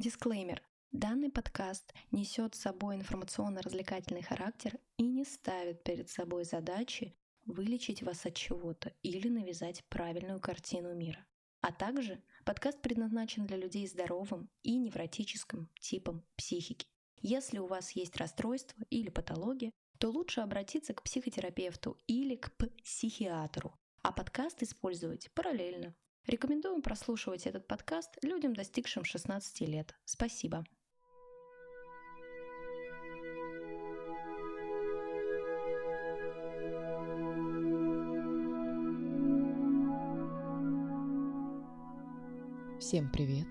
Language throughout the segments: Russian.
Дисклеймер. Данный подкаст несет с собой информационно-развлекательный характер и не ставит перед собой задачи вылечить вас от чего-то или навязать правильную картину мира. А также подкаст предназначен для людей здоровым и невротическим типом психики. Если у вас есть расстройство или патология, то лучше обратиться к психотерапевту или к психиатру, а подкаст использовать параллельно. Рекомендуем прослушивать этот подкаст людям, достигшим 16 лет. Спасибо. Всем привет!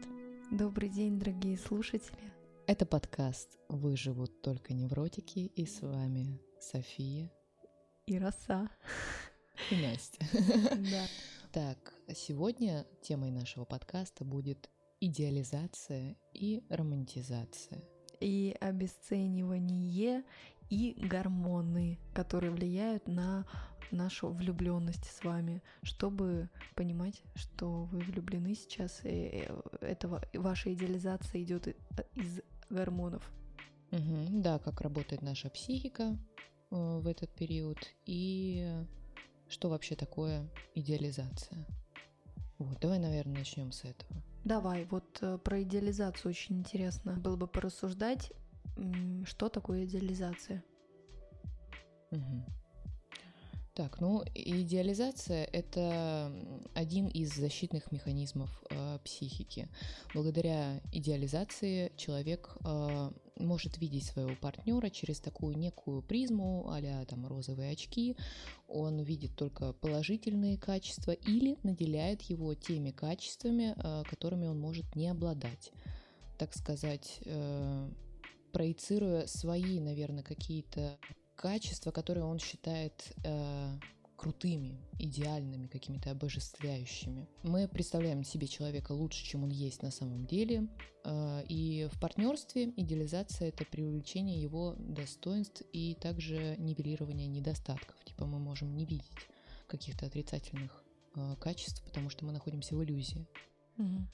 Добрый день, дорогие слушатели! Это подкаст «Выживут только невротики» и с вами София и Роса и Настя. Да. Так, сегодня темой нашего подкаста будет идеализация и романтизация. И обесценивание и гормоны, которые влияют на нашу влюбленность с вами, чтобы понимать, что вы влюблены сейчас, и этого ваша идеализация идет из гормонов. Угу, да, как работает наша психика э, в этот период и что вообще такое идеализация. Вот, давай, наверное, начнем с этого. Давай, вот э, про идеализацию очень интересно было бы порассуждать, что такое идеализация. Угу. Так, ну, идеализация – это один из защитных механизмов э, психики. Благодаря идеализации человек э, может видеть своего партнера через такую некую призму а там розовые очки. Он видит только положительные качества или наделяет его теми качествами, э, которыми он может не обладать. Так сказать, э, проецируя свои, наверное, какие-то качества, которые он считает э, крутыми, идеальными, какими-то обожествляющими. Мы представляем себе человека лучше, чем он есть на самом деле. Э, и в партнерстве идеализация это преувеличение его достоинств и также нивелирование недостатков. Типа мы можем не видеть каких-то отрицательных э, качеств, потому что мы находимся в иллюзии. Угу.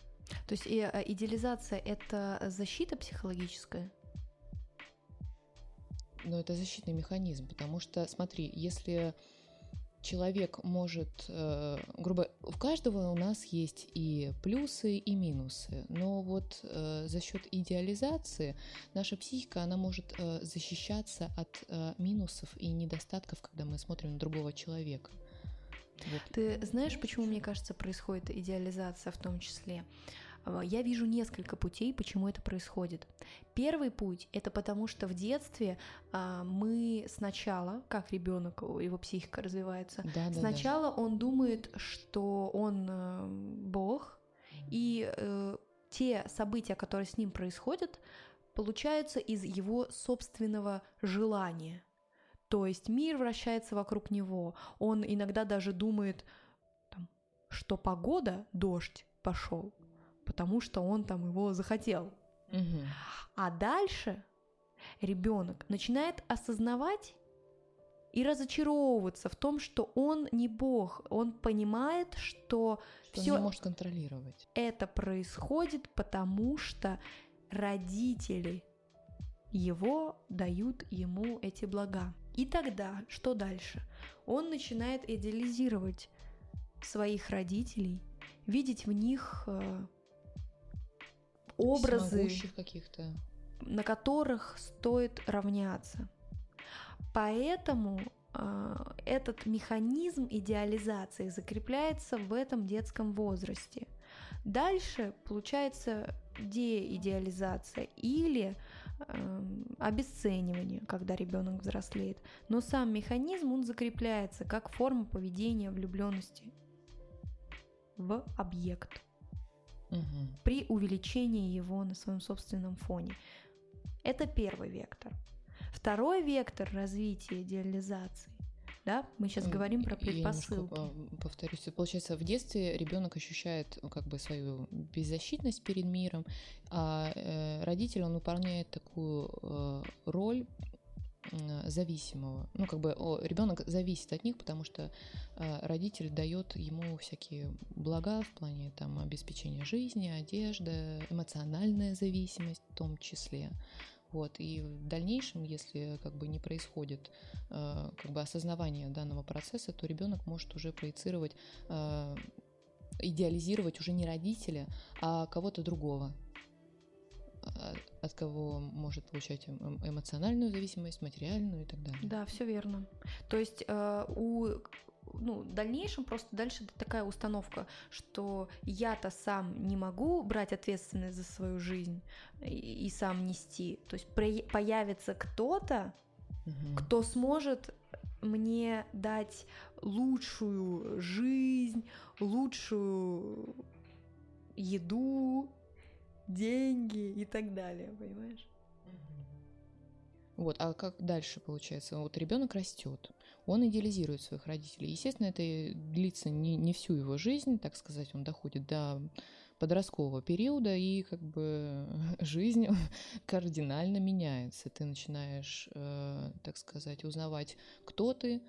То есть и, э, идеализация это защита психологическая? Но это защитный механизм, потому что, смотри, если человек может, э, грубо, у каждого у нас есть и плюсы, и минусы, но вот э, за счет идеализации наша психика, она может э, защищаться от минусов и недостатков, когда мы смотрим на другого человека. Вот. Ты знаешь, почему, мне кажется, происходит идеализация в том числе? А, я вижу несколько путей, почему это происходит. Первый путь это потому, что в детстве а, мы сначала, как ребенок, его психика развивается, да, сначала да. он думает, что он э, Бог, и э, те события, которые с ним происходят, получаются из его собственного желания. То есть мир вращается вокруг него. Он иногда даже думает, там, что погода, дождь пошел, потому что он там его захотел. Угу. А дальше ребенок начинает осознавать и разочаровываться в том, что он не Бог. Он понимает, что, что все может контролировать. Это происходит, потому что родители его дают ему эти блага. И тогда что дальше? Он начинает идеализировать своих родителей, видеть в них э, образы, каких-то, на которых стоит равняться. Поэтому э, этот механизм идеализации закрепляется в этом детском возрасте. Дальше получается деидеализация или э, обесценивание, когда ребенок взрослеет. Но сам механизм он закрепляется как форма поведения влюбленности в объект угу. при увеличении его на своем собственном фоне. Это первый вектор. Второй вектор развития идеализации да, мы сейчас говорим про предпосылки. Я повторюсь, получается, в детстве ребенок ощущает ну, как бы свою беззащитность перед миром, а э, родитель он выполняет такую э, роль зависимого. Ну, как бы ребенок зависит от них, потому что э, родитель дает ему всякие блага в плане там обеспечения жизни, одежда, эмоциональная зависимость в том числе. Вот. И в дальнейшем, если как бы не происходит э, как бы осознавание данного процесса, то ребенок может уже проецировать, э, идеализировать уже не родителя, а кого-то другого от кого может получать эм, эмоциональную зависимость, материальную и так далее. Да, все верно. То есть э, у ну, в дальнейшем просто дальше такая установка, что я-то сам не могу брать ответственность за свою жизнь и, и сам нести. То есть появится кто-то, угу. кто сможет мне дать лучшую жизнь, лучшую еду, деньги и так далее, понимаешь? Вот, а как дальше получается? Вот ребенок растет, он идеализирует своих родителей. Естественно, это длится не, не всю его жизнь, так сказать, он доходит до подросткового периода, и как бы жизнь кардинально меняется. Ты начинаешь, э, так сказать, узнавать, кто ты,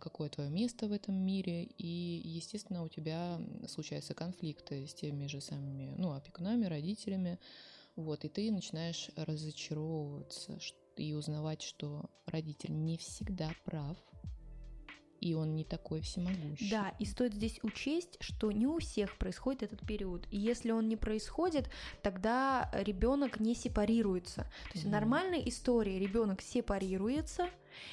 какое твое место в этом мире, и, естественно, у тебя случаются конфликты с теми же самыми, ну, опекунами, родителями, вот, и ты начинаешь разочаровываться и узнавать, что родитель не всегда прав, и он не такой всемогущий. Да, и стоит здесь учесть, что не у всех происходит этот период. И если он не происходит, тогда ребенок не сепарируется. То есть mm-hmm. в нормальной истории ребенок сепарируется,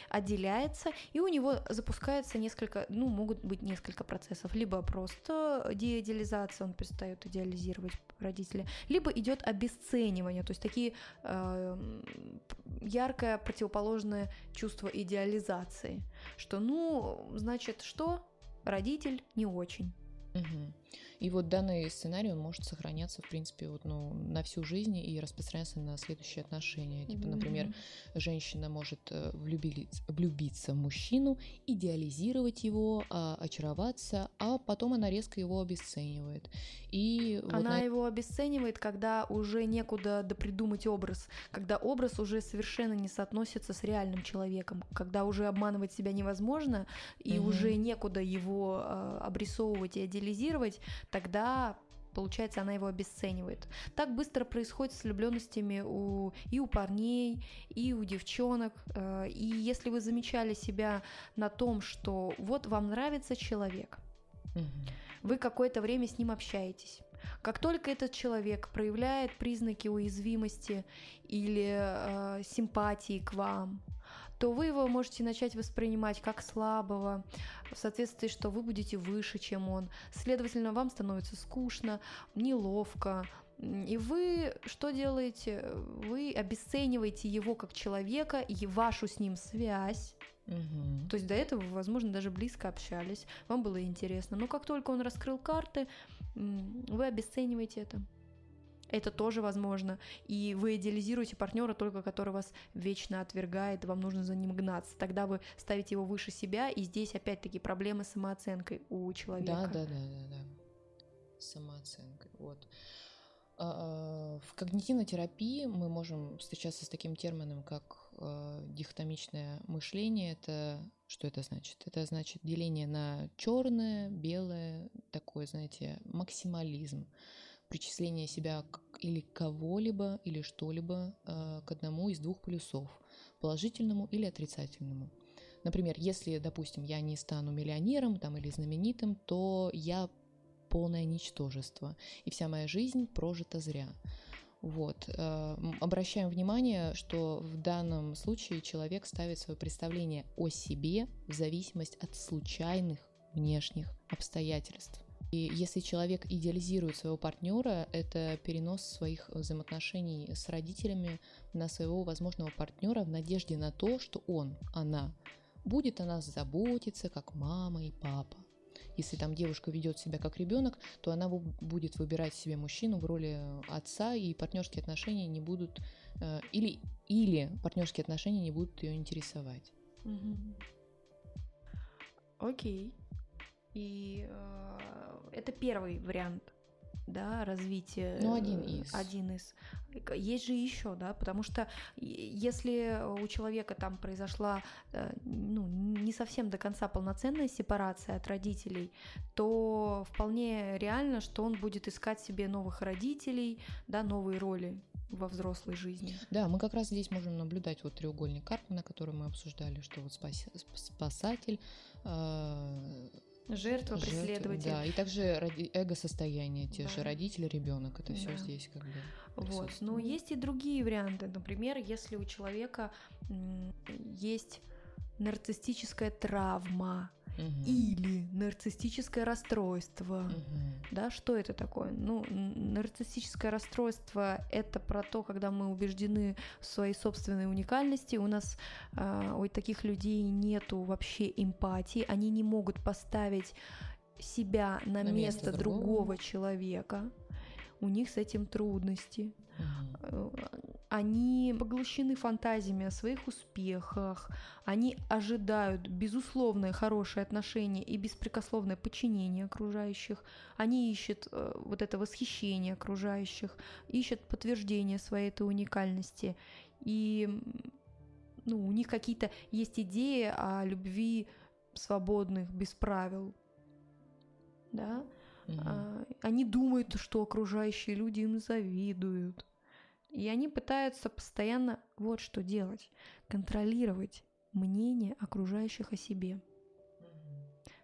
отделяется, и у него запускается несколько, ну, могут быть несколько процессов. Либо просто деидеализация, он перестает идеализировать родителя, либо идет обесценивание, то есть такие э, яркое противоположное чувство идеализации, что, ну, значит, что? Родитель не очень. Угу. И вот данный сценарий, он может сохраняться, в принципе, вот, ну, на всю жизнь и распространяться на следующие отношения. Типа, например, женщина может э, влюбиться, влюбиться в мужчину, идеализировать его, а, очароваться, а потом она резко его обесценивает. И она вот на... его обесценивает, когда уже некуда допридумать образ, когда образ уже совершенно не соотносится с реальным человеком, когда уже обманывать себя невозможно, и угу. уже некуда его э, обрисовывать и идеализировать, тогда получается, она его обесценивает. Так быстро происходит с влюбленностями у, и у парней, и у девчонок. Э, и если вы замечали себя на том, что вот вам нравится человек, угу. вы какое-то время с ним общаетесь. Как только этот человек проявляет признаки уязвимости или э, симпатии к вам, то вы его можете начать воспринимать как слабого, в соответствии, что вы будете выше, чем он. Следовательно, вам становится скучно, неловко, и вы что делаете? Вы обесцениваете его как человека и вашу с ним связь. Угу. То есть до этого вы, возможно, даже близко общались, вам было интересно. Но как только он раскрыл карты, вы обесцениваете это это тоже возможно. И вы идеализируете партнера только, который вас вечно отвергает, вам нужно за ним гнаться. Тогда вы ставите его выше себя, и здесь опять-таки проблемы с самооценкой у человека. Да, да, да, да, да. Самооценкой. Вот. А, а, в когнитивной терапии мы можем встречаться с таким термином, как э, дихотомичное мышление. Это что это значит? Это значит деление на черное, белое, такой, знаете, максимализм причисление себя или кого-либо или что-либо э, к одному из двух полюсов, положительному или отрицательному. Например, если, допустим, я не стану миллионером там, или знаменитым, то я полное ничтожество, и вся моя жизнь прожита зря. Вот. Э, обращаем внимание, что в данном случае человек ставит свое представление о себе в зависимость от случайных внешних обстоятельств. И если человек идеализирует своего партнера, это перенос своих взаимоотношений с родителями на своего возможного партнера в надежде на то, что он, она, будет о нас заботиться, как мама и папа. Если там девушка ведет себя как ребенок, то она будет выбирать себе мужчину в роли отца, и партнерские отношения не будут э, или или партнерские отношения не будут ее интересовать. Окей. И э, это первый вариант да, развития. Ну, один из. Один из. Есть же еще, да, потому что если у человека там произошла э, ну, не совсем до конца полноценная сепарация от родителей, то вполне реально, что он будет искать себе новых родителей, да, новые роли во взрослой жизни. Да, мы как раз здесь можем наблюдать вот треугольник Карпмана, который мы обсуждали, что вот спас... спасатель, э Жертва, Жертва, преследователь. Да, и также ради... эго-состояние, те да. же родители, ребенок, это да. все здесь как бы. Вот. Но есть и другие варианты. Например, если у человека есть нарциссическая травма, угу. или нарциссическое расстройство. Угу. Да, что это такое? Ну, нарциссическое расстройство это про то, когда мы убеждены в своей собственной уникальности. У нас э, у таких людей нету вообще эмпатии, они не могут поставить себя на, на место, место другого. другого человека. У них с этим трудности. Угу они поглощены фантазиями о своих успехах, они ожидают безусловное хорошее отношение и беспрекословное подчинение окружающих, они ищут э, вот это восхищение окружающих, ищут подтверждение своей этой уникальности. И ну, у них какие-то есть идеи о любви свободных, без правил. Да? Mm-hmm. Они думают, что окружающие люди им завидуют. И они пытаются постоянно вот что делать. Контролировать мнение окружающих о себе.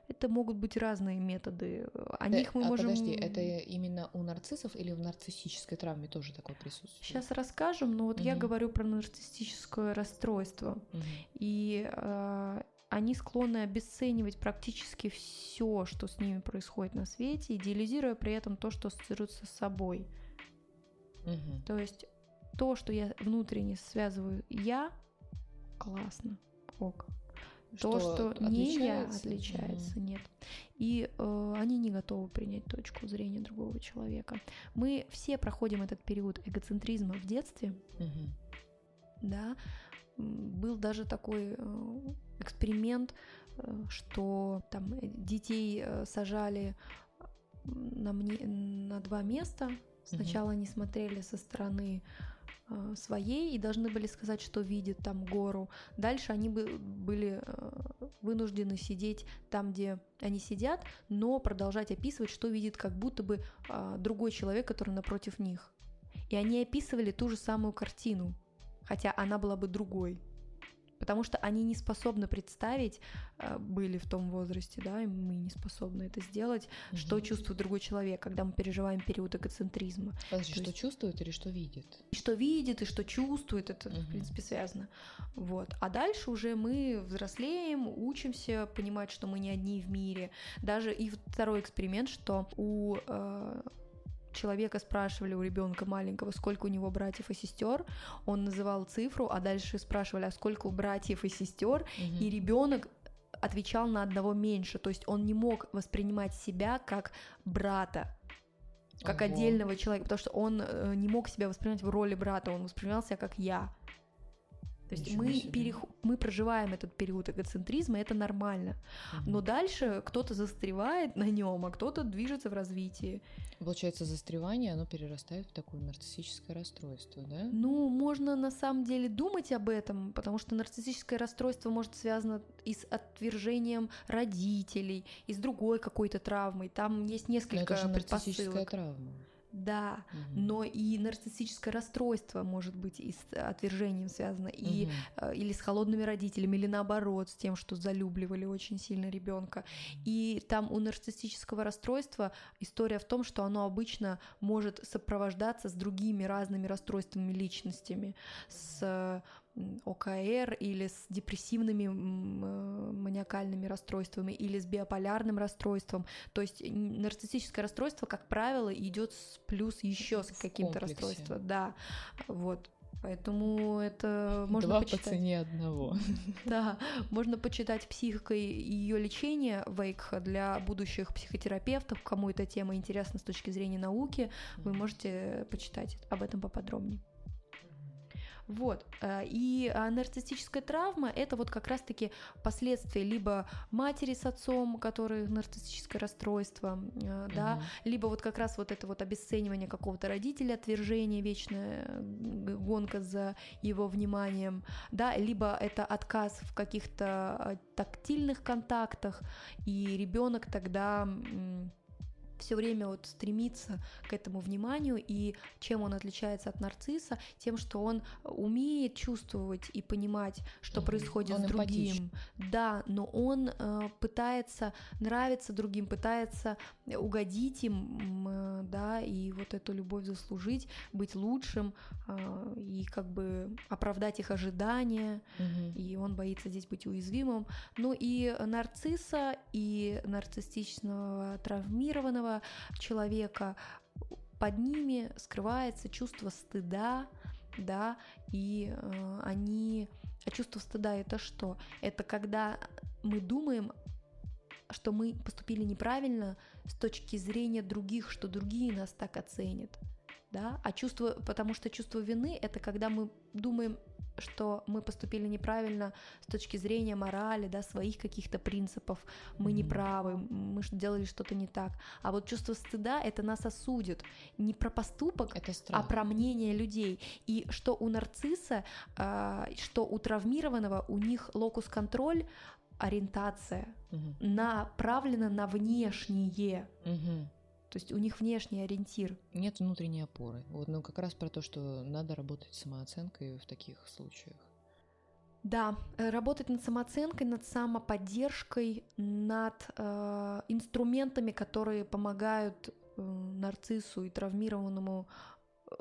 Это могут быть разные методы. О них мы а можем... Подожди, это именно у нарциссов или в нарциссической травме тоже такое присутствует? Сейчас расскажем, но вот угу. я говорю про нарциссическое расстройство. Угу. И э, они склонны обесценивать практически все, что с ними происходит на свете, идеализируя при этом то, что ассоциируется с собой. Угу. То есть то, что я внутренне связываю я, классно, ок. То, что, что не я, отличается, mm нет. И э, они не готовы принять точку зрения другого человека. Мы все проходим этот период эгоцентризма в детстве, mm да. Был даже такой э, эксперимент, э, что там детей э, сажали на, мне, на два места. Сначала mm они смотрели со стороны своей и должны были сказать, что видят там гору. Дальше они бы были вынуждены сидеть там, где они сидят, но продолжать описывать, что видит как будто бы э, другой человек, который напротив них. И они описывали ту же самую картину, хотя она была бы другой потому что они не способны представить, э, были в том возрасте, да, и мы не способны это сделать, угу. что чувствует другой человек, когда мы переживаем период эгоцентризма. Подожди, что есть... чувствует или что видит? Что видит и что чувствует, это, угу. в принципе, связано. Вот. А дальше уже мы взрослеем, учимся понимать, что мы не одни в мире. Даже и второй эксперимент, что у э, человека спрашивали у ребенка маленького, сколько у него братьев и сестер, он называл цифру, а дальше спрашивали, а сколько у братьев и сестер, угу. и ребенок отвечал на одного меньше, то есть он не мог воспринимать себя как брата, как Ого. отдельного человека, потому что он э, не мог себя воспринимать в роли брата, он воспринимал себя как я. То есть мы, перех... мы проживаем этот период эгоцентризма, это нормально. Угу. Но дальше кто-то застревает на нем, а кто-то движется в развитии. Получается, застревание, оно перерастает в такое нарциссическое расстройство, да? Ну, можно на самом деле думать об этом, потому что нарциссическое расстройство может связано и с отвержением родителей, и с другой какой-то травмой. Там есть несколько Но это же предпосылок. травма. Да, угу. но и нарциссическое расстройство может быть и с отвержением связано, и угу. или с холодными родителями, или наоборот, с тем, что залюбливали очень сильно ребенка. И там у нарциссического расстройства история в том, что оно обычно может сопровождаться с другими разными расстройствами личностями, с ОКР или с депрессивными э, маниакальными расстройствами или с биополярным расстройством. То есть нарциссическое расстройство, как правило, идет с плюс еще с каким-то расстройством. Да, вот. Поэтому это можно Два почитать. по цене одного. Да, можно почитать «Психика и ее лечение» Вейкха для будущих психотерапевтов. Кому эта тема интересна с точки зрения науки, вы можете почитать об этом поподробнее. Вот. Э, и а, нарциссическая травма — это вот как раз-таки последствия либо матери с отцом, которые нарциссическое расстройство, э, да, либо вот как раз вот это вот обесценивание какого-то родителя, отвержение, вечная гонка за его вниманием, да, либо это отказ в каких-то а, тактильных контактах, и ребенок тогда все время вот стремится к этому вниманию, и чем он отличается от нарцисса? Тем, что он умеет чувствовать и понимать, что происходит он с другим. Эмпатичен. Да, но он э, пытается нравиться другим, пытается угодить им, э, да, и вот эту любовь заслужить, быть лучшим, э, и как бы оправдать их ожидания, mm-hmm. и он боится здесь быть уязвимым. Ну и нарцисса, и нарциссичного травмированного этого человека, под ними скрывается чувство стыда, да, и э, они... А чувство стыда это что? Это когда мы думаем, что мы поступили неправильно с точки зрения других, что другие нас так оценят, да, а чувство, потому что чувство вины это когда мы думаем, что мы поступили неправильно с точки зрения морали, да, своих каких-то принципов, мы не правы, мы делали что-то не так. А вот чувство стыда это нас осудит не про поступок, это а про мнение людей. И что у нарцисса, э, что у травмированного, у них локус-контроль ориентация угу. направлена на внешнее. Угу. То есть у них внешний ориентир. Нет внутренней опоры. Вот, ну как раз про то, что надо работать с самооценкой в таких случаях. Да, э, работать над самооценкой, над самоподдержкой, над э, инструментами, которые помогают э, нарциссу и травмированному э,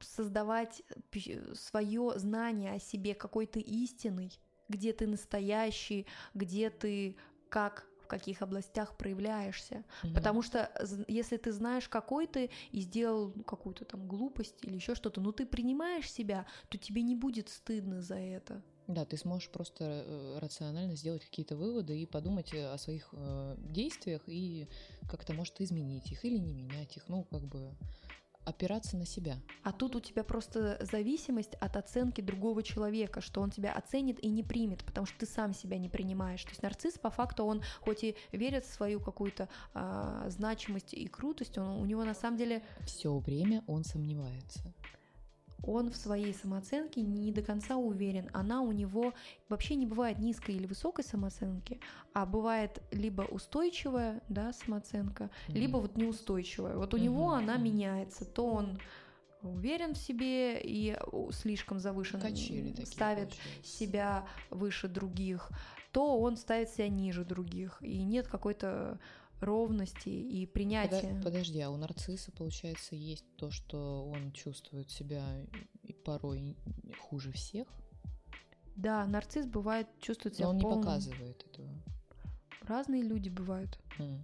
создавать свое знание о себе какой-то истиной, где ты настоящий, где ты как каких областях проявляешься. Mm-hmm. Потому что если ты знаешь, какой ты и сделал какую-то там глупость или еще что-то, но ты принимаешь себя, то тебе не будет стыдно за это. Да, ты сможешь просто э, рационально сделать какие-то выводы и подумать о своих э, действиях и как-то, может, изменить их или не менять их. Ну, как бы опираться на себя. А тут у тебя просто зависимость от оценки другого человека, что он тебя оценит и не примет, потому что ты сам себя не принимаешь. То есть нарцисс по факту он хоть и верит в свою какую-то а, значимость и крутость, он, у него на самом деле все время он сомневается он в своей самооценке не до конца уверен. Она у него вообще не бывает низкой или высокой самооценки, а бывает либо устойчивая да, самооценка, mm-hmm. либо вот неустойчивая. Вот у mm-hmm. него она меняется. То он уверен в себе и слишком завышен, ставит себя выше других, то он ставит себя ниже других. И нет какой-то ровности и принятия. Подожди, а у нарцисса, получается, есть то, что он чувствует себя порой хуже всех? Да, нарцисс бывает чувствует себя Но он полным... не показывает этого. Разные люди бывают. Mm.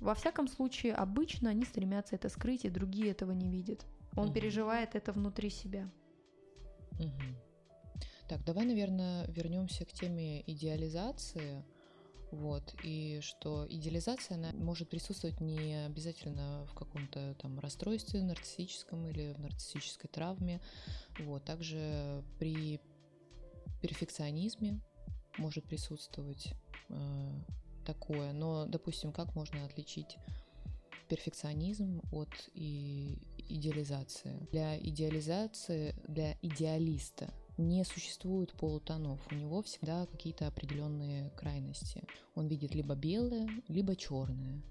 Во всяком случае, обычно они стремятся это скрыть, и другие этого не видят. Он угу. переживает это внутри себя. Угу. Так, давай, наверное, вернемся к теме идеализации. Вот, и что идеализация, она может присутствовать не обязательно в каком-то там расстройстве нарциссическом или в нарциссической травме. Вот, также при перфекционизме может присутствовать э, такое. Но, допустим, как можно отличить перфекционизм от и идеализации? Для идеализации, для идеалиста не существует полутонов. У него всегда какие-то определенные крайности. Он видит либо белое, либо черное.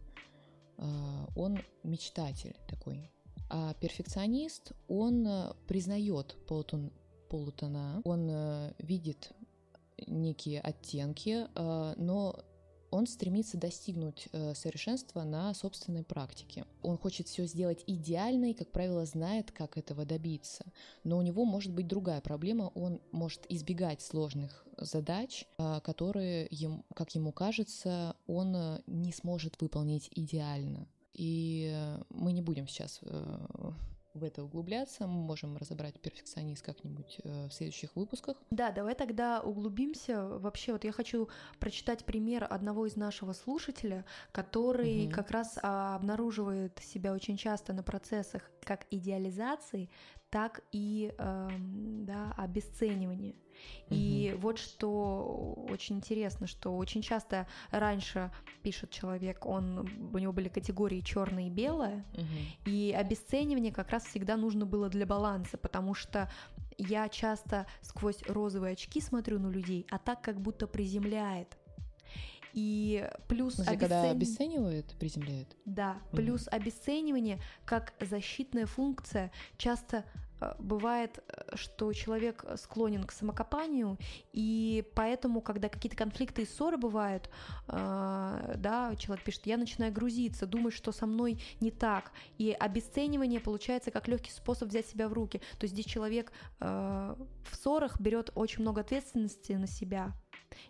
А, он мечтатель такой. А перфекционист, он э, признает полутон, полутона, он э, видит некие оттенки, э, но он стремится достигнуть э, совершенства на собственной практике. Он хочет все сделать идеально и, как правило, знает, как этого добиться. Но у него может быть другая проблема. Он может избегать сложных задач, э, которые, как ему кажется, он э, не сможет выполнить идеально. И э, мы не будем сейчас в это углубляться. Мы можем разобрать перфекционист как-нибудь э, в следующих выпусках. Да, давай тогда углубимся. Вообще, вот я хочу прочитать пример одного из нашего слушателя, который угу. как раз а, обнаруживает себя очень часто на процессах как идеализации, так и э, да, обесценивания. Угу. И вот что очень интересно, что очень часто раньше пишет человек, он у него были категории черное и белое, угу. и обесценивание как раз всегда нужно было для баланса, потому что я часто сквозь розовые очки смотрю на людей, а так как будто приземляет. И плюс смысле, обесцен... когда обесценивают, приземляют? Да, плюс mm обесценивание как защитная функция часто бывает, э, что человек склонен к самокопанию, и поэтому, когда какие-то конфликты и ссоры бывают, э, да, человек пишет, я начинаю грузиться, думаю, что со мной не так, и обесценивание получается как легкий способ взять себя в руки. То есть здесь человек в ссорах берет очень много ответственности на себя,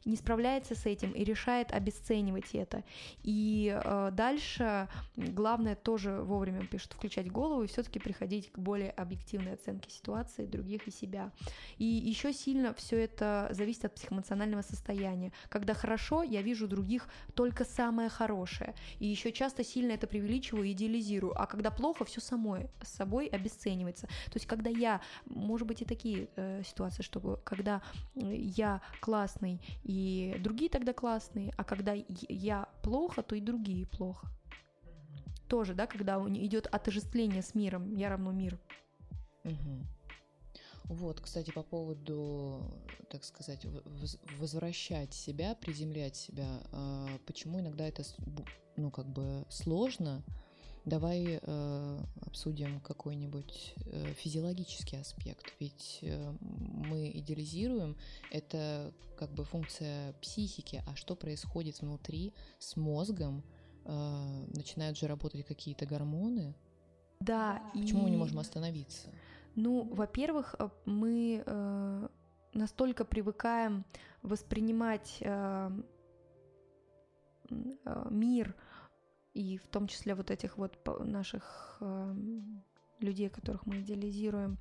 не справляется с этим и решает обесценивать это. И э, дальше главное тоже вовремя пишет включать голову и все-таки приходить к более объективной оценке ситуации других и себя. И еще сильно все это зависит от психоэмоционального состояния. Когда хорошо, я вижу других только самое хорошее. И еще часто сильно это преувеличиваю и идеализирую. А когда плохо, все самой с собой обесценивается. То есть, когда я, может быть, и такие э, ситуации, что когда я классный и другие тогда классные, а когда я плохо, то и другие плохо. Тоже, да, когда идет отождествление с миром, я равно мир. Угу. Вот, кстати, по поводу, так сказать, возвращать себя, приземлять себя, а, почему иногда это, ну, как бы сложно, Давай э, обсудим какой-нибудь э, физиологический аспект. Ведь э, мы идеализируем, это как бы функция психики, а что происходит внутри с мозгом? Э, начинают же работать какие-то гормоны. Да. Почему и... мы не можем остановиться? Ну, во-первых, э, мы э, настолько привыкаем воспринимать э, э, мир и в том числе вот этих вот наших э, людей, которых мы идеализируем,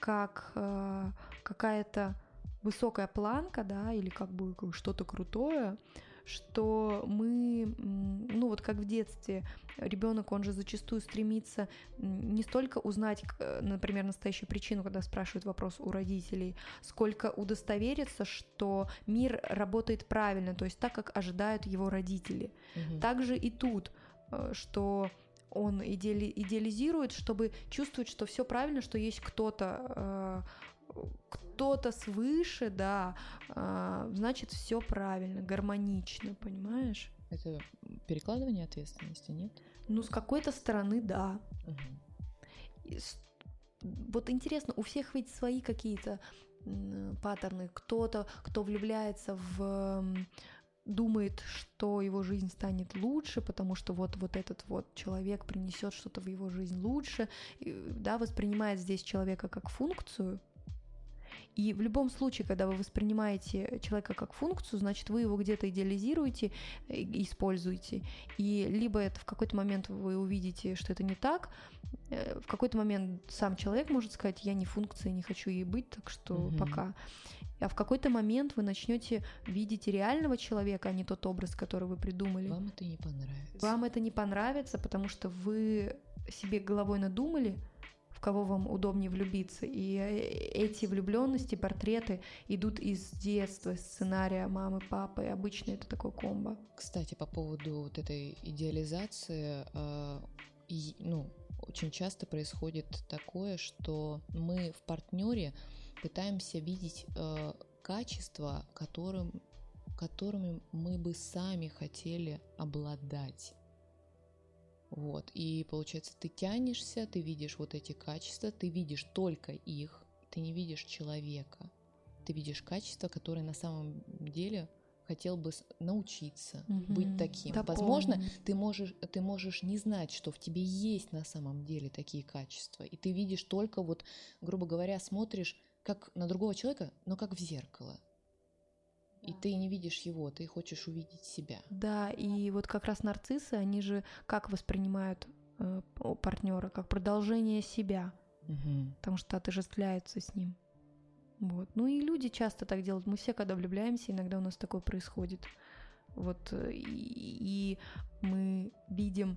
как э, какая-то высокая планка, да, или как бы что-то крутое, что мы, ну вот как в детстве, ребенок, он же зачастую стремится не столько узнать, например, настоящую причину, когда спрашивают вопрос у родителей, сколько удостовериться, что мир работает правильно, то есть так, как ожидают его родители. Угу. Также и тут Э, что он идеали, идеализирует, чтобы чувствовать, что все правильно, что есть кто-то, э, кто-то свыше, да, э, значит все правильно, гармонично, понимаешь? Это перекладывание ответственности, нет? Ну, с какой-то стороны, да. Угу. Вот интересно, у всех ведь свои какие-то паттерны. Кто-то, кто влюбляется в думает, что его жизнь станет лучше, потому что вот, вот этот вот человек принесет что-то в его жизнь лучше, да, воспринимает здесь человека как функцию, и в любом случае, когда вы воспринимаете человека как функцию, значит, вы его где-то идеализируете, э, используете. И либо это в какой-то момент вы увидите, что это не так, э, в какой-то момент сам человек может сказать, я не функция, не хочу ей быть, так что угу. пока. А в какой-то момент вы начнете видеть реального человека, а не тот образ, который вы придумали. Вам это не понравится. Вам это не понравится, потому что вы себе головой надумали, кого вам удобнее влюбиться. И э, эти влюбленности, портреты идут из детства, сценария мамы, папы. Обычно это такой комбо. Кстати, по поводу вот этой идеализации, э, и, ну, очень часто происходит такое, что мы в партнере пытаемся видеть э, качества, которым, которыми мы бы сами хотели обладать. Вот, и получается, ты тянешься, ты видишь вот эти качества, ты видишь только их, ты не видишь человека. Ты видишь качества, которые на самом деле хотел бы научиться угу. быть таким. Да Возможно, ты можешь, ты можешь не знать, что в тебе есть на самом деле такие качества, и ты видишь только вот, грубо говоря, смотришь как на другого человека, но как в зеркало и ты не видишь его, ты хочешь увидеть себя. Да, и вот как раз нарциссы, они же как воспринимают э, партнера, как продолжение себя, угу. потому что отождествляются с ним. Вот. Ну и люди часто так делают. Мы все, когда влюбляемся, иногда у нас такое происходит. Вот э, и, и мы видим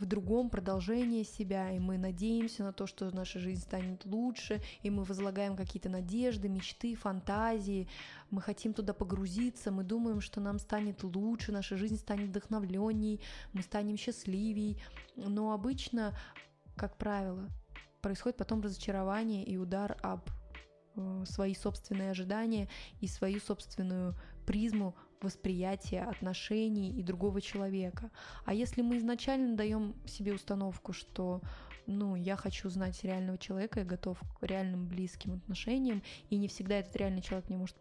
в другом продолжение себя, и мы надеемся на то, что наша жизнь станет лучше, и мы возлагаем какие-то надежды, мечты, фантазии, мы хотим туда погрузиться, мы думаем, что нам станет лучше, наша жизнь станет вдохновленней, мы станем счастливей, но обычно, как правило, происходит потом разочарование и удар об э, свои собственные ожидания и свою собственную призму восприятия отношений и другого человека. А если мы изначально даем себе установку, что ну, я хочу знать реального человека, я готов к реальным близким отношениям, и не всегда этот реальный человек мне может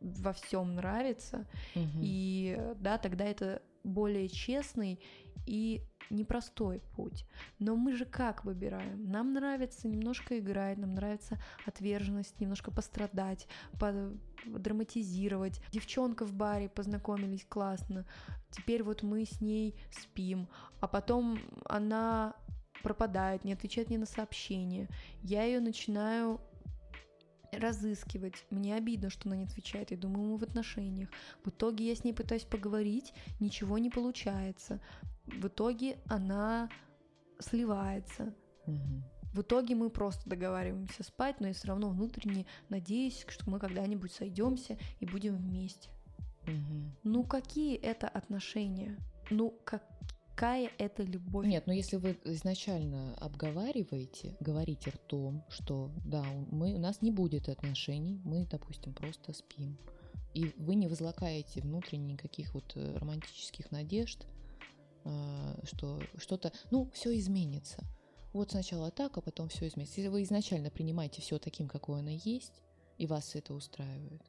во всем нравиться, угу. и да, тогда это более честный и непростой путь. Но мы же как выбираем? Нам нравится немножко играть, нам нравится отверженность, немножко пострадать, драматизировать. Девчонка в баре познакомились классно, теперь вот мы с ней спим, а потом она пропадает, не отвечает мне на сообщения. Я ее начинаю разыскивать. Мне обидно, что она не отвечает. Я думаю, мы в отношениях. В итоге я с ней пытаюсь поговорить, ничего не получается в итоге она сливается. Угу. В итоге мы просто договариваемся спать, но я все равно внутренне надеюсь, что мы когда-нибудь сойдемся и будем вместе. Угу. Ну какие это отношения? Ну какая это любовь? Нет, но если вы изначально обговариваете, говорите ртом, что да, мы, у нас не будет отношений, мы, допустим, просто спим, и вы не возлагаете внутренне никаких вот э, романтических надежд, а, что что-то, ну, все изменится. Вот сначала так, а потом все изменится. Если вы изначально принимаете все таким, какое оно есть, и вас это устраивает,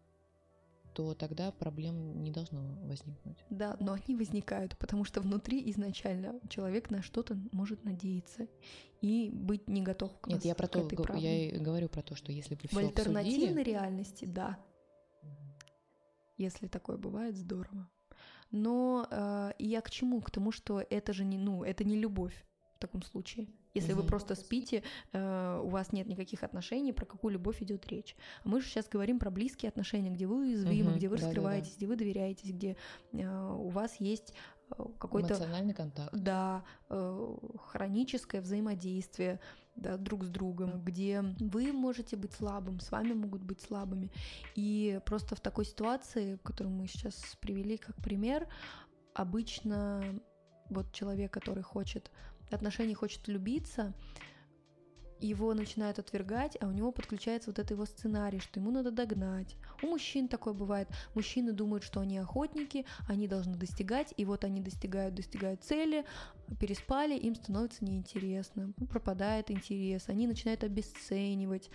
то тогда проблем не должно возникнуть. Да, но они возникают, потому что внутри изначально человек на что-то может надеяться и быть не готов к Нет, я про то, я и говорю про то, что если вы все В альтернативной обсудили... реальности, да. Если такое бывает, здорово. Но э, я к чему? К тому, что это же не, ну, это не любовь в таком случае. Если угу. вы просто спите, э, у вас нет никаких отношений, про какую любовь идет речь. А мы же сейчас говорим про близкие отношения, где вы уязвимы, угу. где вы раскрываетесь, да, да. где вы доверяетесь, где э, у вас есть э, какой-то эмоциональный контакт. Да, э, хроническое взаимодействие да, друг с другом, где вы можете быть слабым, с вами могут быть слабыми. И просто в такой ситуации, которую мы сейчас привели как пример, обычно вот человек, который хочет отношений, хочет любиться, его начинают отвергать, а у него подключается вот этот его сценарий, что ему надо догнать. У мужчин такое бывает. Мужчины думают, что они охотники, они должны достигать, и вот они достигают, достигают цели, переспали, им становится неинтересно, пропадает интерес, они начинают обесценивать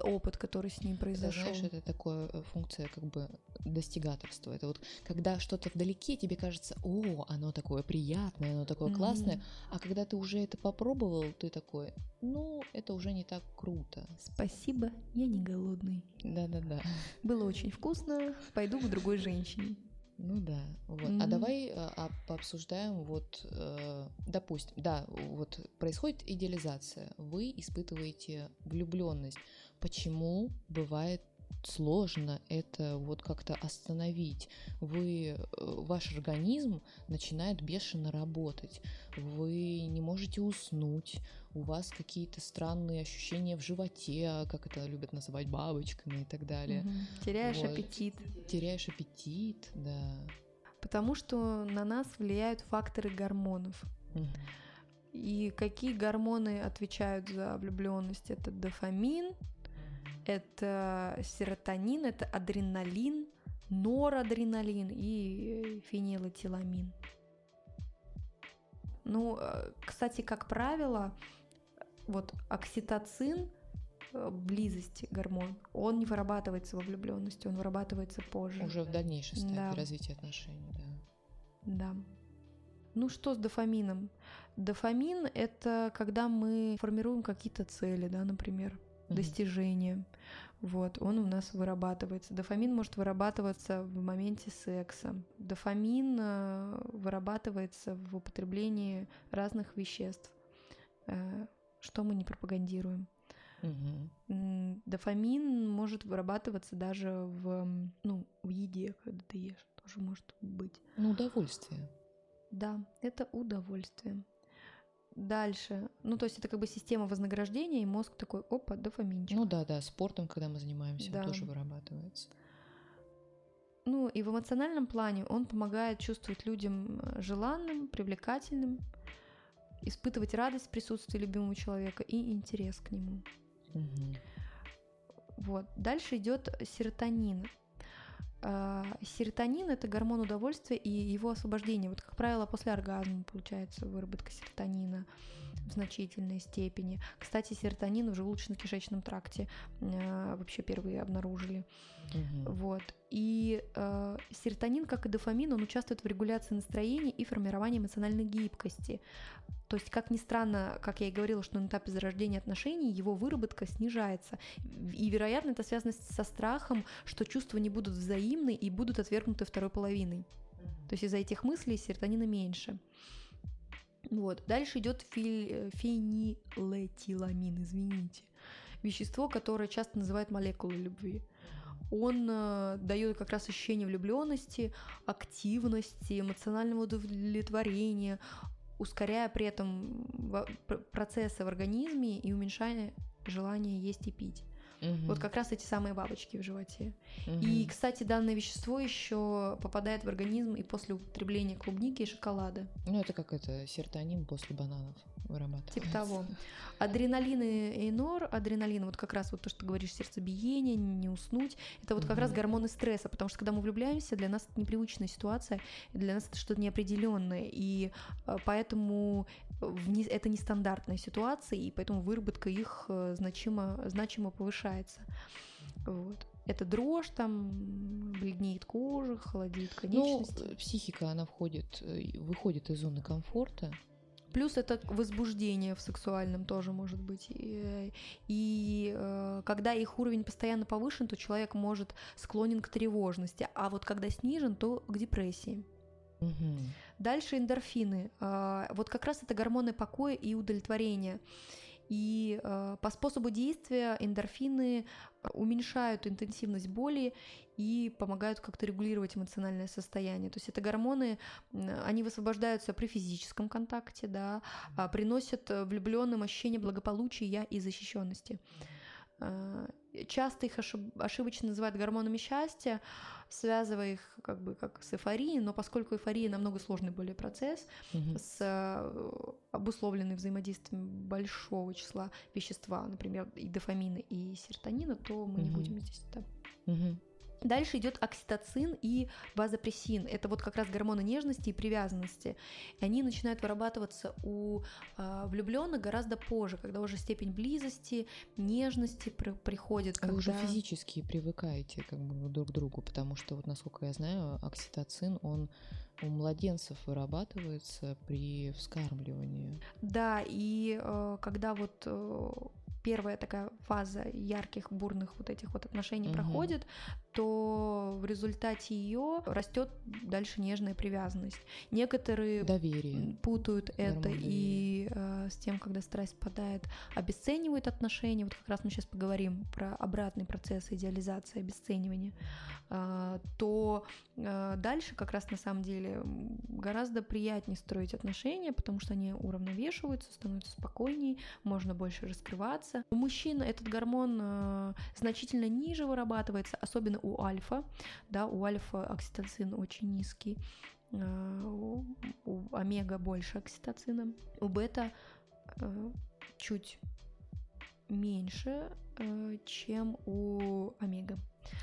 опыт, который с ним произошел. Знаешь, это такая э, функция как бы достигаторства. Это вот когда что-то вдалеке, тебе кажется, о, оно такое приятное, оно такое mm-hmm. классное, а когда ты уже это попробовал, ты такой, ну, это уже не так круто. Спасибо, я не голодный. Да-да-да. Было очень вкусно, пойду к другой женщине. Ну да, вот. Mm-hmm. А давай а, пообсуждаем вот, э, допустим, да, вот происходит идеализация, вы испытываете влюбленность. Почему бывает сложно это вот как-то остановить. Вы, э, ваш организм начинает бешено работать. Вы не можете уснуть. У вас какие-то странные ощущения в животе, как это любят называть бабочками и так далее. Угу. Теряешь вот. аппетит. Теряешь аппетит, да. Потому что на нас влияют факторы гормонов. Угу. И какие гормоны отвечают за влюбленность? Это дофамин, это серотонин, это адреналин, норадреналин и фенилэтиламин. Ну, э, кстати, как правило, вот окситоцин, э, близости гормон, он не вырабатывается во влюбленности, он вырабатывается позже. Уже в дальнейшей стадии да. развития отношений, да. Да. Ну что с дофамином? Дофамин — это когда мы формируем какие-то цели, да, например, достижения. Вот, он у нас вырабатывается. Дофамин может вырабатываться в моменте секса. Дофамин э, вырабатывается в употреблении разных веществ, э, что мы не пропагандируем. Угу. Дофамин может вырабатываться даже в, ну, в еде, когда ты ешь, тоже может быть. Ну, удовольствие. Да, это удовольствие. Дальше. Ну, то есть это как бы система вознаграждения, и мозг такой, опа, дофаминчик. Ну да, да, спортом, когда мы занимаемся, Да. он тоже вырабатывается. Ну, и в эмоциональном плане он помогает чувствовать людям э, желанным, привлекательным, испытывать радость в присутствии любимого человека и интерес к нему. Мгм. Вот. Дальше идет серотонин. А, Серотонин это гормон удовольствия и его освобождение. Вот, как правило, после оргазма получается выработка серотонина в значительной степени. Кстати, серотонин в желудочно-кишечном тракте э, вообще первые обнаружили. Мгм. Вот. И э, серотонин, как и дофамин, он участвует в регуляции настроения и формировании эмоциональной гибкости. То есть, как ни странно, как я и говорила, что на этапе зарождения отношений его выработка снижается. И, вероятно, это связано со страхом, что чувства не будут взаимны и будут отвергнуты второй половиной. То есть из-за этих мыслей серотонина меньше. Вот. Дальше идет фи- э, фенилэтиламин, извините. Вещество, которое часто называют молекулой любви. Он э, дает как раз ощущение влюбленности, активности, эмоционального удовлетворения, ускоряя при этом процессы в организме и уменьшая желание есть и пить. Мгм. Вот как раз эти самые бабочки в животе. Мгм. И, кстати, данное вещество еще попадает в организм и после употребления клубники и шоколада. Ну, это как это, серотонин после бананов вырабатывается. Типа того. Адреналин и нор, адреналин, вот как раз вот то, что ты говоришь, сердцебиение, не уснуть, это вот как раз Мгм. гормоны стресса, потому что когда мы влюбляемся, для нас это непривычная ситуация, для нас это что-то неопределенное, и э, поэтому не- это нестандартная ситуация, и поэтому выработка их э, значимо, значимо повышается. Вот. Это дрожь, там бледнеет кожа, холодеет Ну, конечности. э, психика, она входит, э, выходит из зоны комфорта. Плюс это возбуждение в сексуальном тоже может быть. И, и, э, когда их уровень постоянно повышен, то человек может склонен к тревожности, а вот когда снижен, то к депрессии. Мгм. Дальше эндорфины. А, Вот как раз это гормоны покоя и удовлетворения. И э, по способу действия эндорфины э, уменьшают интенсивность боли и помогают как-то регулировать эмоциональное состояние. То есть это гормоны, они высвобождаются при физическом контакте, да, а приносят влюбленным ощущение благополучия и защищенности. Э, Часто их ошиб- ошибочно называют гормонами счастья, связывая их как бы как с эйфорией, но поскольку эйфория намного сложный более процесс, Мгм. с э, обусловленный взаимодействием большого числа вещества, например, и дофамина, и серотонина, то мы не Мгм. будем здесь это Мгм. Дальше идет окситоцин и базопрессин. Это вот как раз гормоны нежности и привязанности. И они начинают вырабатываться у влюбленных гораздо позже, когда уже степень близости, нежности при- приходит. Вы уже когда- физически привыкаете как бы друг к другу, потому что вот насколько я знаю, окситоцин, он у младенцев вырабатывается при вскармливании. Да, и э, когда вот э, первая такая фаза ярких, бурных вот этих вот отношений Мгм. проходит, то в результате ее растет дальше нежная привязанность. Некоторые Доверие. путают это и э, с тем, когда страсть падает, обесценивают отношения. Вот как раз мы сейчас поговорим про обратный процесс идеализации, обесценивания. А, то э, дальше как раз на самом деле м, гораздо приятнее строить отношения, потому что они уравновешиваются, становятся спокойнее, можно больше раскрываться. У мужчин этот гормон э, значительно ниже вырабатывается, особенно у альфа. Да, у альфа окситоцин очень низкий. Э, У у омега больше окситоцина. У бета э, чуть меньше, э, чем у омега.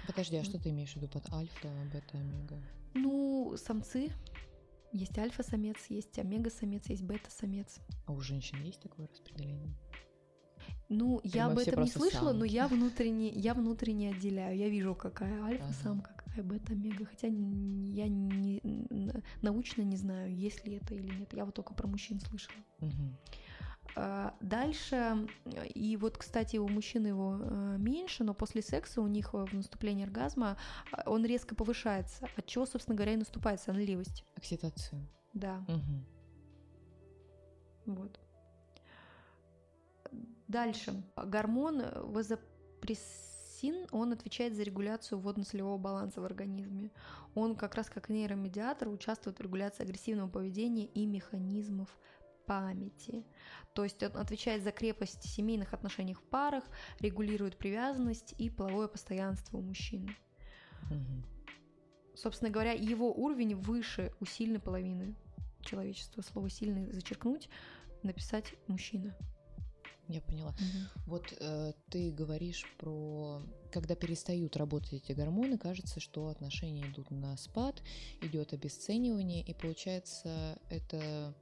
Подожди, а что ты имеешь в виду под альфа, бета, омега? Ну, самцы. Есть альфа-самец, есть омега-самец, есть бета-самец. А у женщин есть такое распределение? Ну, я мы об этом не слышала, но самки? я внутренне, я внутренне отделяю. Я вижу, какая Ага. альфа-самка, какая бета-омега. Хотя я не, научно не знаю, есть ли это или нет. Я вот только про мужчин слышала. Мгм. А, Дальше, э, и вот, кстати, у мужчин его э, меньше, но после секса у них э, в наступлении оргазма а, он резко повышается, от чего, собственно говоря, и наступает сонливость. Окситоцин. Да, Мгм. вот. Дальше. Гормон вазопрессин, он отвечает за регуляцию водно-солевого баланса в организме. Он как раз как нейромедиатор участвует в регуляции агрессивного поведения и механизмов памяти. То есть он отвечает за крепость семейных отношений в парах, регулирует привязанность и половое постоянство у мужчины. Мгм. Собственно говоря, его уровень выше у сильной половины человечества. Слово «сильный» зачеркнуть, написать «мужчина». Я поняла. Вот э, ты говоришь про, когда перестают работать эти гормоны, кажется, что отношения идут на спад, идет обесценивание, и получается это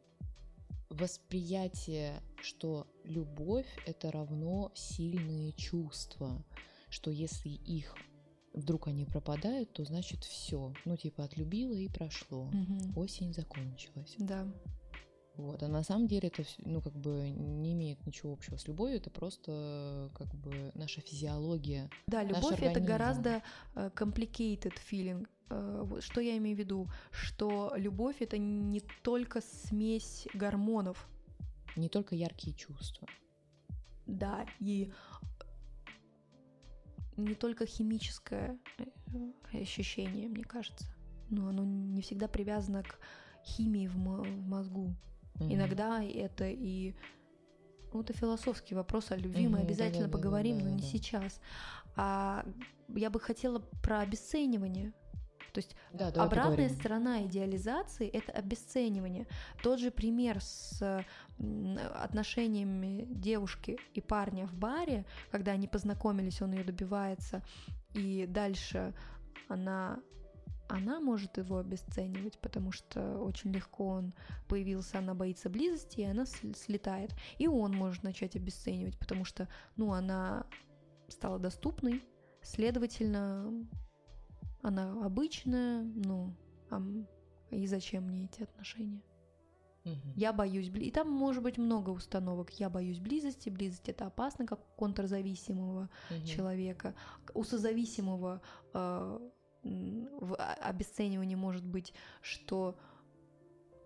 восприятие, что любовь это равно сильные чувства, что если их вдруг они пропадают, то значит все, ну типа отлюбила и прошло, Мгм. осень закончилась. Да. Вот, а на самом деле это, ну, как бы не имеет ничего общего с любовью, это просто, как бы, наша физиология. Да, любовь это гораздо э, complicated feeling. Э, Что я имею в виду? Что любовь это не только смесь гормонов, Не только яркие чувства. да, и не только химическое э, ощущение, мне кажется. Но оно не всегда привязано к химии в, в мозгу. Мгм. Иногда это и ну, это философский вопрос о любви, мы Мгм, обязательно да-да-да-да-да, поговорим, но не да. сейчас. А я бы хотела про обесценивание. То есть Да, давай обратная поговорим. сторона идеализации это обесценивание. Тот же пример с отношениями девушки и парня в баре, когда они познакомились, он ее добивается, и дальше она она может его обесценивать, потому что очень легко он появился, она боится близости, и она слетает. И он может начать обесценивать, потому что, ну, она стала доступной, следовательно, она обычная, ну, а м- и зачем мне эти отношения? Я боюсь бли... И там может быть много установок. Я боюсь близости, близость это опасно, как у контрзависимого Мгм. человека. У созависимого э, в а- обесценивании может быть, что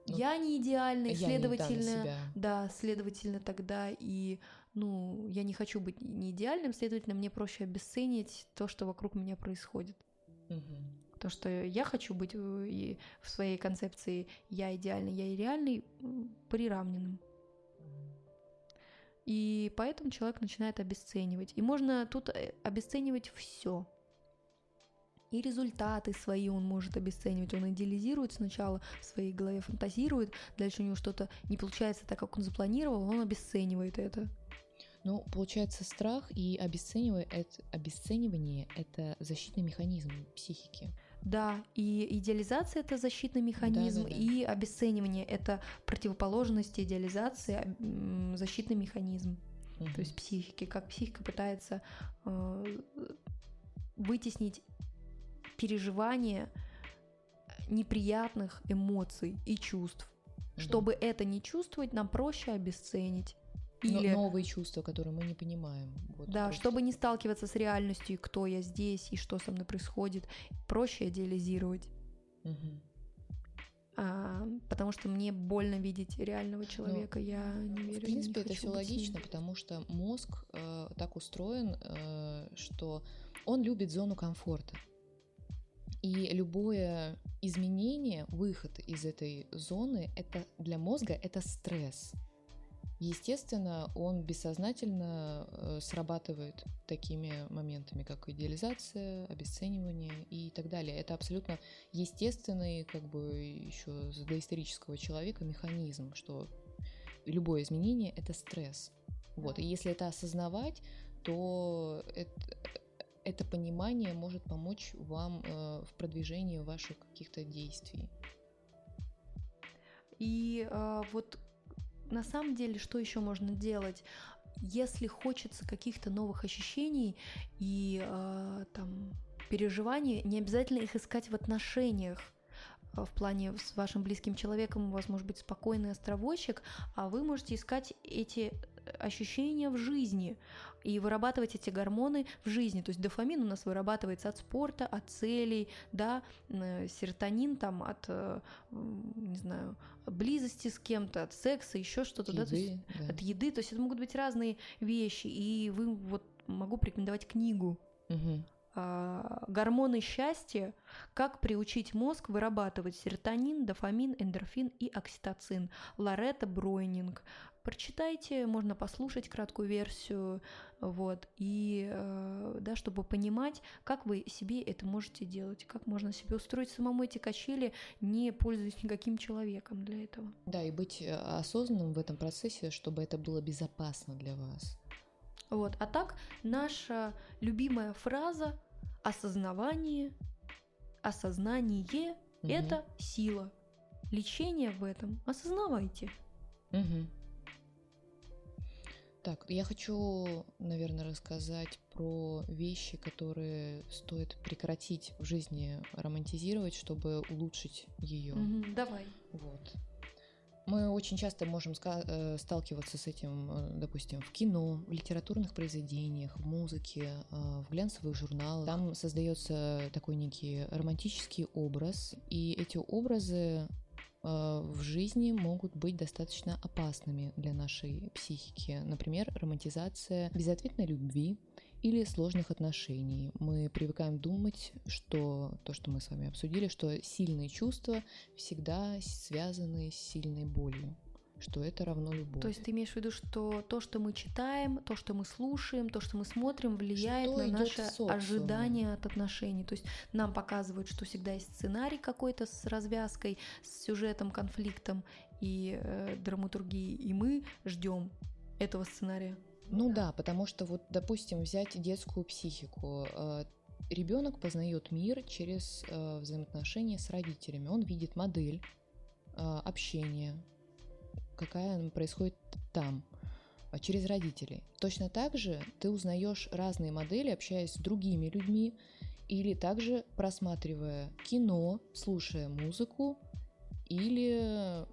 Ну, я не идеальный, Я следовательно, да, следовательно тогда и ну, я не хочу быть не идеальным, следовательно, мне проще обесценить то, что вокруг меня происходит. Мгм. То, что я хочу быть э, в своей концепции я идеальный, я и реальный, приравненным. И поэтому человек начинает обесценивать. И можно тут э, обесценивать все. И результаты свои он может обесценивать. Он идеализирует сначала в своей голове, фантазирует, дальше у него что-то не получается так, как он запланировал, он обесценивает это. Ну, получается, страх и обесценивание это, обесценивание это защитный механизм психики. Да, и идеализация это защитный механизм, Да-да-да. и обесценивание это противоположность идеализации, а, защитный механизм. Мгм. то есть психики, как психика пытается э, вытеснить переживания неприятных эмоций и чувств. Да. Чтобы это не чувствовать, нам проще обесценить. Но- Или, новые чувства, которые мы не понимаем. Вот да, просто. чтобы не сталкиваться с реальностью, и кто я здесь, и что со мной происходит, проще идеализировать. Мгм. А, потому что мне больно видеть реального человека, я не верю. В не принципе, это все логично, потому что мозг э, так устроен, э, что он любит зону комфорта. И любое изменение, выход из этой зоны, это для мозга это стресс. Естественно, он бессознательно э, срабатывает такими моментами, как идеализация, обесценивание и так далее. Это абсолютно естественный, как бы еще с доисторического человека механизм, что любое изменение это стресс. Вот. И если это осознавать, то это, это понимание может помочь вам э, в продвижении ваших каких-то действий. И а, вот на самом деле, что еще можно делать? Если хочется каких-то новых ощущений и а, там переживаний, не обязательно их искать в отношениях. А, В плане с вашим близким человеком у вас может быть спокойный островочек, а вы можете искать эти ощущения в жизни и вырабатывать эти гормоны в жизни. То есть дофамин у нас вырабатывается от спорта, от целей, да, э, серотонин там от, э, не знаю, близости с кем-то, от секса, еще что-то, да, то есть Еды, да. от еды. То есть это могут быть разные вещи. И вы вот могу порекомендовать книгу Мгм. Э, гормоны счастья, как приучить мозг вырабатывать серотонин, дофамин, эндорфин и окситоцин. Лоретта Бройнинг. Прочитайте, можно послушать краткую версию, вот, и, э, да, чтобы понимать, как вы себе это можете делать, как можно себе устроить самому эти качели, не пользуясь никаким человеком для этого. Да, и быть э, осознанным в этом процессе, чтобы это было безопасно для вас. Вот, а так наша любимая фраза осознавание, осознание угу. это сила. Лечение в этом осознавайте. Угу. Так, я хочу, наверное, рассказать про вещи, которые стоит прекратить в жизни романтизировать, чтобы улучшить ее. Угу, давай. Вот. Мы очень часто можем э, сталкиваться с этим, э, допустим, в кино, в литературных произведениях, в музыке, э, в глянцевых журналах. Там создается такой некий романтический образ, и эти образы в жизни могут быть достаточно опасными для нашей психики. Например, романтизация безответной любви или сложных отношений. Мы привыкаем думать, что то, что мы с вами обсудили, что сильные чувства всегда связаны с сильной болью что это равно любовь. То есть ты имеешь в виду, что то, что мы читаем, то, что мы слушаем, то, что мы смотрим, влияет что на наше ожидание от отношений. То есть нам показывают, что всегда есть сценарий какой-то с развязкой, с сюжетом, конфликтом и э, драматургией, и мы ждем этого сценария. Ну да, потому что вот, допустим, взять детскую психику. Э, Ребенок познает мир через э, взаимоотношения с родителями. Он видит модель э, общения, какая происходит там, через родителей. Точно так же ты узнаешь разные модели, общаясь с другими людьми, или также просматривая кино, слушая музыку, или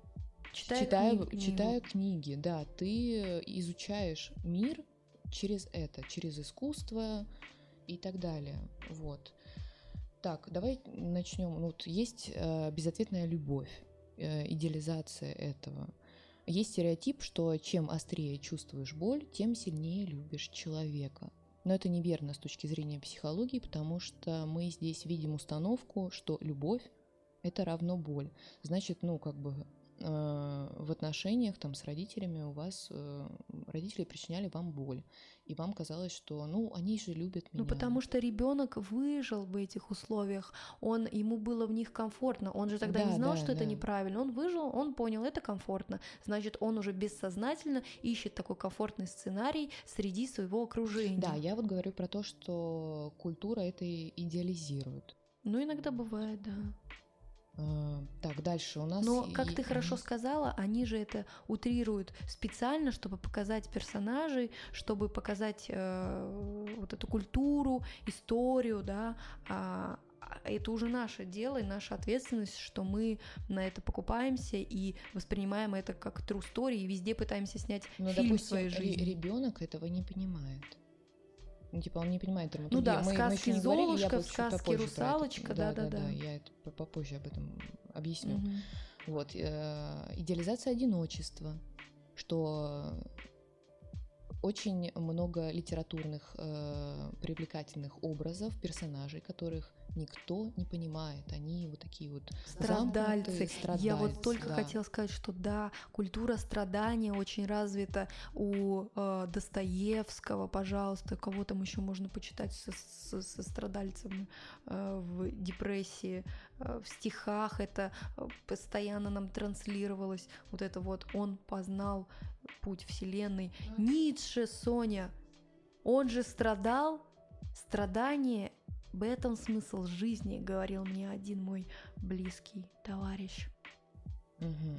читая, читая, книги, читая книги. Да, ты изучаешь мир через это, через искусство и так далее. Вот. Так, давай начнем. Вот есть э, безответная любовь, э, идеализация этого. Есть стереотип, что чем острее чувствуешь боль, тем сильнее любишь человека. Но это неверно с точки зрения психологии, потому что мы здесь видим установку, что любовь это равно боль. Значит, ну, как бы Э, в отношениях там с родителями у вас э, родители причиняли вам боль, и вам казалось, что ну они же любят ну, меня. Ну потому что ребенок выжил в этих условиях, он ему было в них комфортно, он же тогда да, не знал, да, что да. это неправильно, он выжил, он понял, это комфортно, значит он уже бессознательно ищет такой комфортный сценарий среди своего окружения. Да, я вот говорю про то, что культура это идеализирует. Ну иногда бывает, да. А, так, дальше у нас... Но, как и... ты хорошо сказала, они же это утрируют специально, чтобы показать персонажей, чтобы показать э, вот эту культуру, историю, да, а, а это уже наше дело и наша ответственность, что мы на это покупаемся и воспринимаем это как true story и везде пытаемся снять Но, фильм допустим, своей жизни. ребенок этого не понимает. Ну, типа, он не понимает драматургию. Ну да, мы, сказки мы Золушка, говорили, сказки Русалочка, да-да-да. Я это попозже об этом объясню. Угу. Вот, э, идеализация одиночества, что очень много литературных э, привлекательных образов, персонажей, которых никто не понимает. Они вот такие вот страдальцы. страдальцы Я вот только да. хотела сказать, что да, культура страдания очень развита у э, Достоевского, пожалуйста, кого там еще можно почитать со, со, со страдальцем э, в депрессии, э, в стихах это э, постоянно нам транслировалось. Вот это вот он познал путь Вселенной. Ницше, Соня, он же страдал. Страдание в этом смысл жизни, говорил мне один мой близкий товарищ. Угу.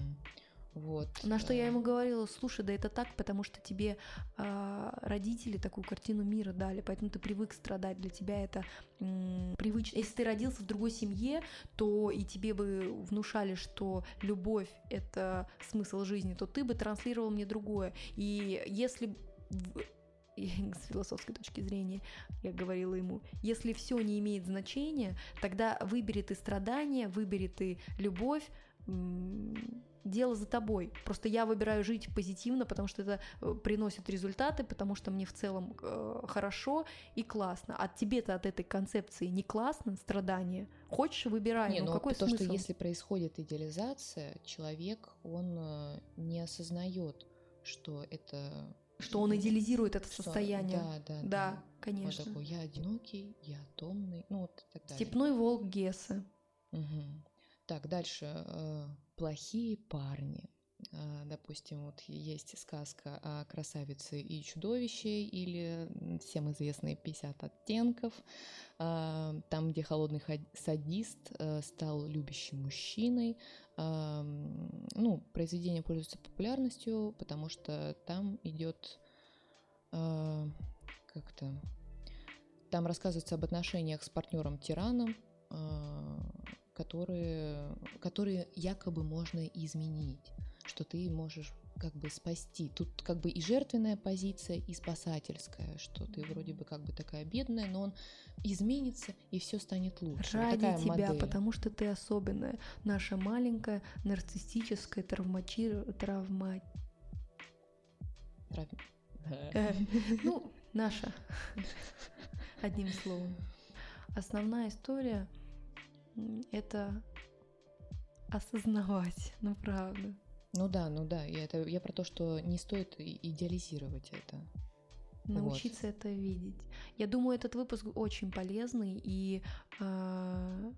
Вот. На что я ему говорила, слушай, да это так, потому что тебе э, родители такую картину мира дали, поэтому ты привык страдать, для тебя это м, привычно. Если ты родился в другой семье, то и тебе бы внушали, что любовь — это смысл жизни, то ты бы транслировал мне другое. И если с философской точки зрения, я говорила ему, если все не имеет значения, тогда выбери ты страдания, выбери ты любовь, дело за тобой. Просто я выбираю жить позитивно, потому что это э, приносит результаты, потому что мне в целом э, хорошо и классно. А тебе-то от этой концепции не классно, страдания. Хочешь, выбирай. Не, ну, ну какой то, смысл? что если происходит идеализация, человек, он э, не осознает, что это что он идеализирует это что, состояние. Да, да, да. Да, конечно. Он такой, я одинокий, я томный, ну вот так далее. Степной волк Гесса. Угу. Так, дальше. Э, плохие парни. Э, допустим, вот есть сказка о красавице и чудовище или всем известные 50 оттенков. Э, там, где холодный садист стал любящим мужчиной. Ну, произведение пользуется популярностью, потому что там идет как-то... Там рассказывается об отношениях с партнером-тираном, которые, которые якобы можно изменить, что ты можешь как бы спасти. Тут как бы и жертвенная позиция, и спасательская, что ты вроде бы как бы такая бедная, но он изменится, и все станет лучше. Ради такая тебя, модель. потому что ты особенная. Наша маленькая нарциссическая травмачи... травма... Трав... Э, ну, наша. Одним словом. Основная история — это осознавать, ну правда. Ну да, ну да, я, это, я про то, что не стоит идеализировать это. Научиться вот. это видеть. Я думаю, этот выпуск очень полезный, и э,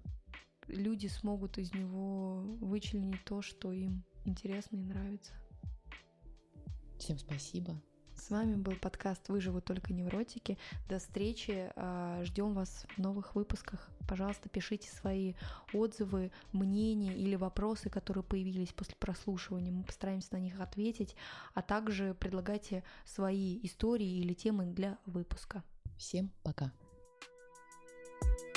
люди смогут из него вычленить то, что им интересно и нравится. Всем спасибо. С вами был подкаст «Выживут только невротики». До встречи. А, Ждем вас в новых выпусках. Пожалуйста, пишите свои отзывы, мнения или вопросы, которые появились после прослушивания. Мы постараемся на них ответить, а также предлагайте свои истории или темы для выпуска. Всем пока. thank you